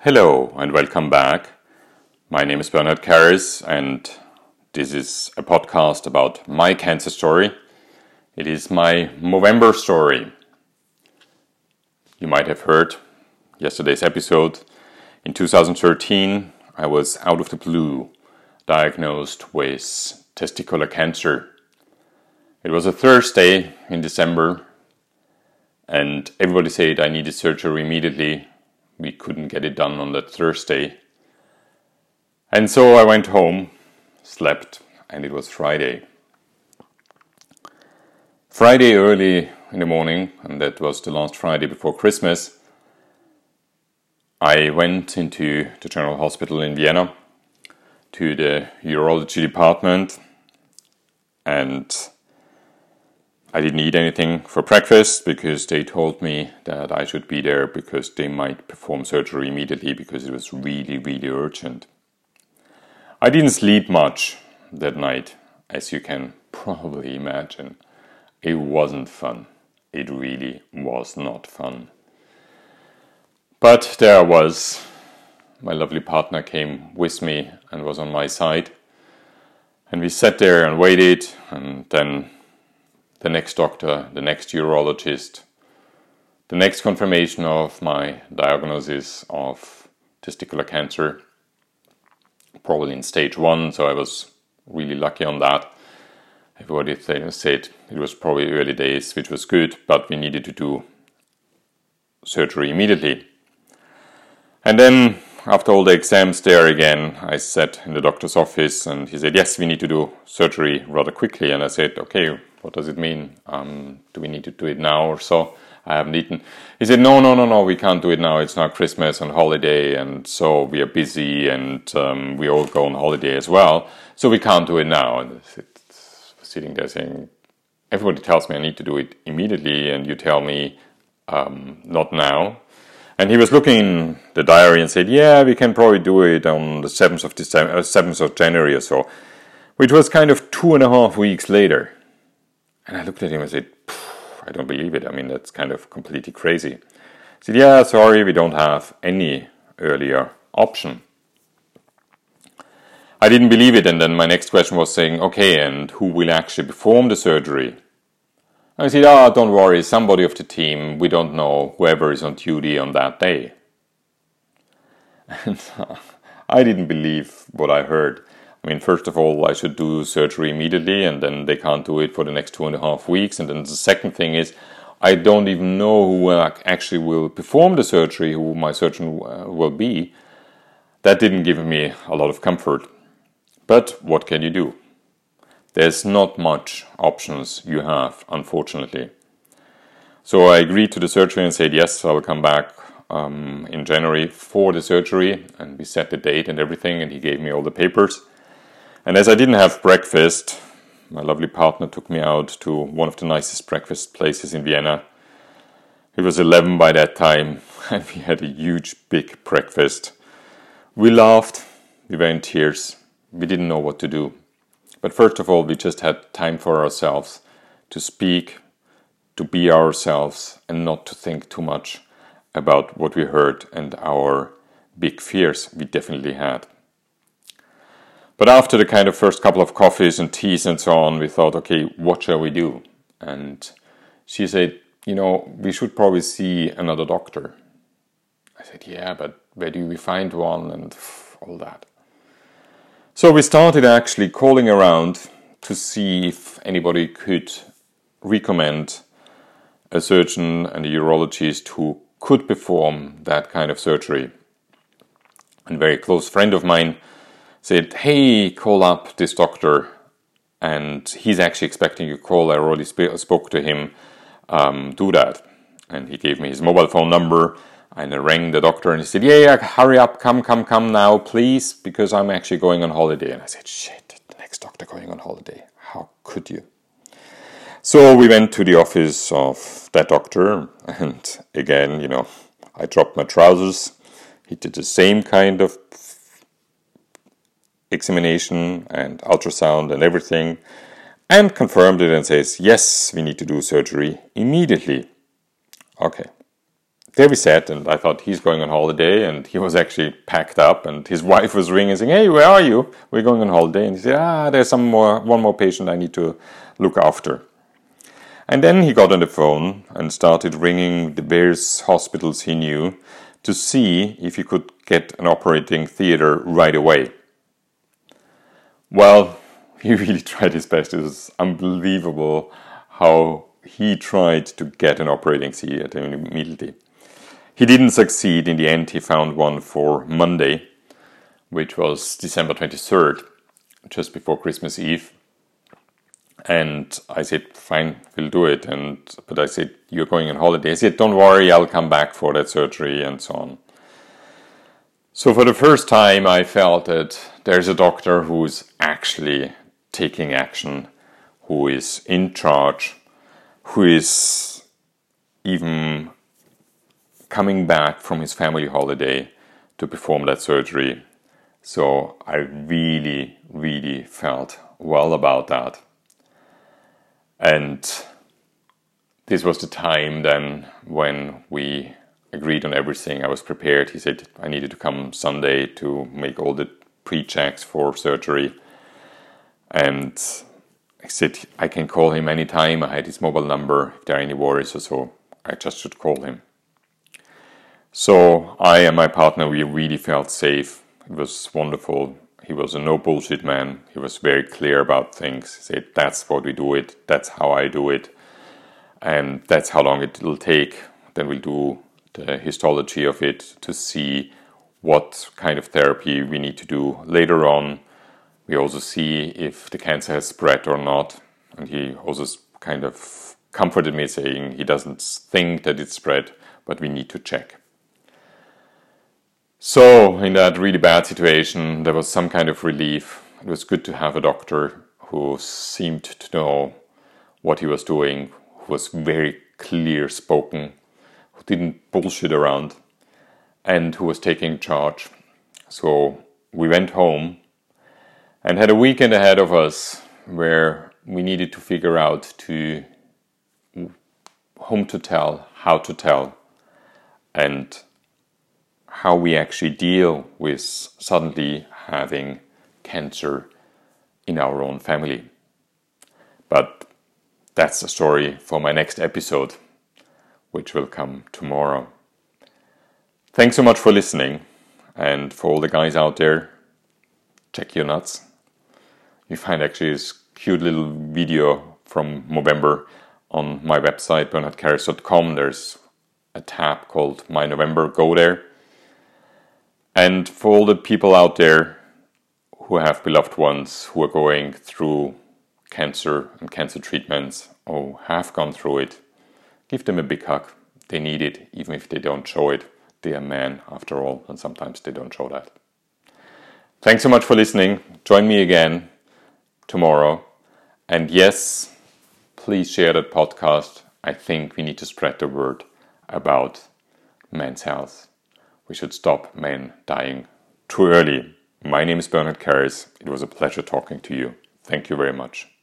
Hello and welcome back. My name is Bernhard Kerres, and this is a podcast about my cancer story. It is my Movember story. You might have heard yesterday's episode. In 2013, I was out of the blue diagnosed with testicular cancer. It was a Thursday in December, and everybody said I needed surgery immediately. We couldn't get it done on that Thursday. And so I went home, slept, and it was Friday. Friday early in the morning, and that was the last Friday before Christmas, I went into the General Hospital in Vienna to the urology department and I didn't eat anything for breakfast because they told me that I should be there because they might perform surgery immediately because it was really, really urgent. I didn't sleep much that night, as you can probably imagine. It wasn't fun. It really was not fun. But there I was. My lovely partner came with me and was on my side. And we sat there and waited, and then the next doctor, the next urologist, the next confirmation of my diagnosis of testicular cancer, probably in stage one, so I was really lucky on that. Everybody said it was probably early days, which was good, but we needed to do surgery immediately. And then, after all the exams there again, I sat in the doctor's office and he said, Yes, we need to do surgery rather quickly. And I said, Okay, what does it mean? Um, do we need to do it now or so? I haven't eaten. He said, No, no, no, no, we can't do it now. It's not Christmas and holiday, and so we are busy, and um, we all go on holiday as well, so we can't do it now. And sitting there saying, Everybody tells me I need to do it immediately, and you tell me um, not now. And he was looking in the diary and said, "Yeah, we can probably do it on the seventh of December, uh, seventh of January or so," which was kind of two and a half weeks later. And I looked at him and said, I don't believe it. I mean, that's kind of completely crazy. He said, Yeah, sorry, we don't have any earlier option. I didn't believe it, and then my next question was saying, Okay, and who will actually perform the surgery? I said, Ah, oh, don't worry, somebody of the team, we don't know, whoever is on duty on that day. And I didn't believe what I heard. I mean, first of all, I should do surgery immediately, and then they can't do it for the next two and a half weeks. And then the second thing is, I don't even know who actually will perform the surgery, who my surgeon uh, will be. That didn't give me a lot of comfort. But what can you do? There's not much options you have, unfortunately. So I agreed to the surgery and said, yes, I will come back um, in January for the surgery. And we set the date and everything, and he gave me all the papers. And as I didn't have breakfast, my lovely partner took me out to one of the nicest breakfast places in Vienna. It was 11 by that time, and we had a huge, big breakfast. We laughed, we were in tears, we didn't know what to do. But first of all, we just had time for ourselves to speak, to be ourselves, and not to think too much about what we heard and our big fears we definitely had. But after the kind of first couple of coffees and teas and so on, we thought, okay, what shall we do? And she said, you know, we should probably see another doctor. I said, yeah, but where do we find one and all that? So we started actually calling around to see if anybody could recommend a surgeon and a urologist who could perform that kind of surgery. And A very close friend of mine said, Hey, call up this doctor. And he's actually expecting a call. I already sp- spoke to him. Um, do that. And he gave me his mobile phone number. And I rang the doctor and he said, Yeah, yeah, hurry up, come, come, come now, please, because I'm actually going on holiday. And I said, Shit, the next doctor going on holiday. How could you? So we went to the office of that doctor. And again, you know, I dropped my trousers. He did the same kind of examination and ultrasound and everything and confirmed it and says, yes, we need to do surgery immediately. Okay, there we sat, and I thought he's going on holiday, and he was actually packed up, and his wife was ringing, saying, "Hey, where are you? We're going on holiday." And he said, "Ah, there's some more, one more patient I need to look after." And then he got on the phone and started ringing the various hospitals he knew to see if he could get an operating theater right away. Well, he really tried his best. It was unbelievable how he tried to get an operating theater immediately. He didn't succeed. In the end, he found one for Monday, which was December 23rd, just before Christmas Eve. And I said, fine, we'll do it. And but I said, you're going on holiday. I said, don't worry, I'll come back for that surgery and so on. So for the first time, I felt that there's a doctor who's actually taking action, who is in charge, who is even coming back from his family holiday to perform that surgery. So I really, really felt well about that. And this was the time then when we agreed on everything. I was prepared. He said I needed to come Sunday to make all the pre checks for surgery. And I said I can call him anytime. I had his mobile number. If there are any worries or so, I just should call him. So I and my partner, we really felt safe. It was wonderful. He was a no bullshit man. He was very clear about things. He said, that's what we do it. That's how I do it. And that's how long it will take. Then we'll do the histology of it to see what kind of therapy we need to do later on. We also see if the cancer has spread or not. And he also kind of comforted me saying he doesn't think that it's spread, but we need to check. So, in that really bad situation, there was some kind of relief. It was good to have a doctor who seemed to know what he was doing, who was very clear spoken, who didn't bullshit around, and who was taking charge. So, we went home and had a weekend ahead of us where we needed to figure out to whom to tell, how to tell, and how we actually deal with suddenly having cancer in our own family. But that's a story for my next episode, which will come tomorrow. Thanks so much for listening, and for all the guys out there, check your nuts. You find actually this cute little video from November on my website, bernhardkerres.com. There's a tab called My Movember. Go there and for all the people out there who have beloved ones who are going through cancer and cancer treatments or have gone through it, give them a big hug. They need it, even if they don't show it. They are men, after all, and sometimes they don't show that. Thanks so much for listening. Join me again tomorrow. And yes, please share that podcast. I think we need to spread the word about men's health we should stop men dying too early. My name is Bernhard Kerres. It was a pleasure talking to you. Thank you very much.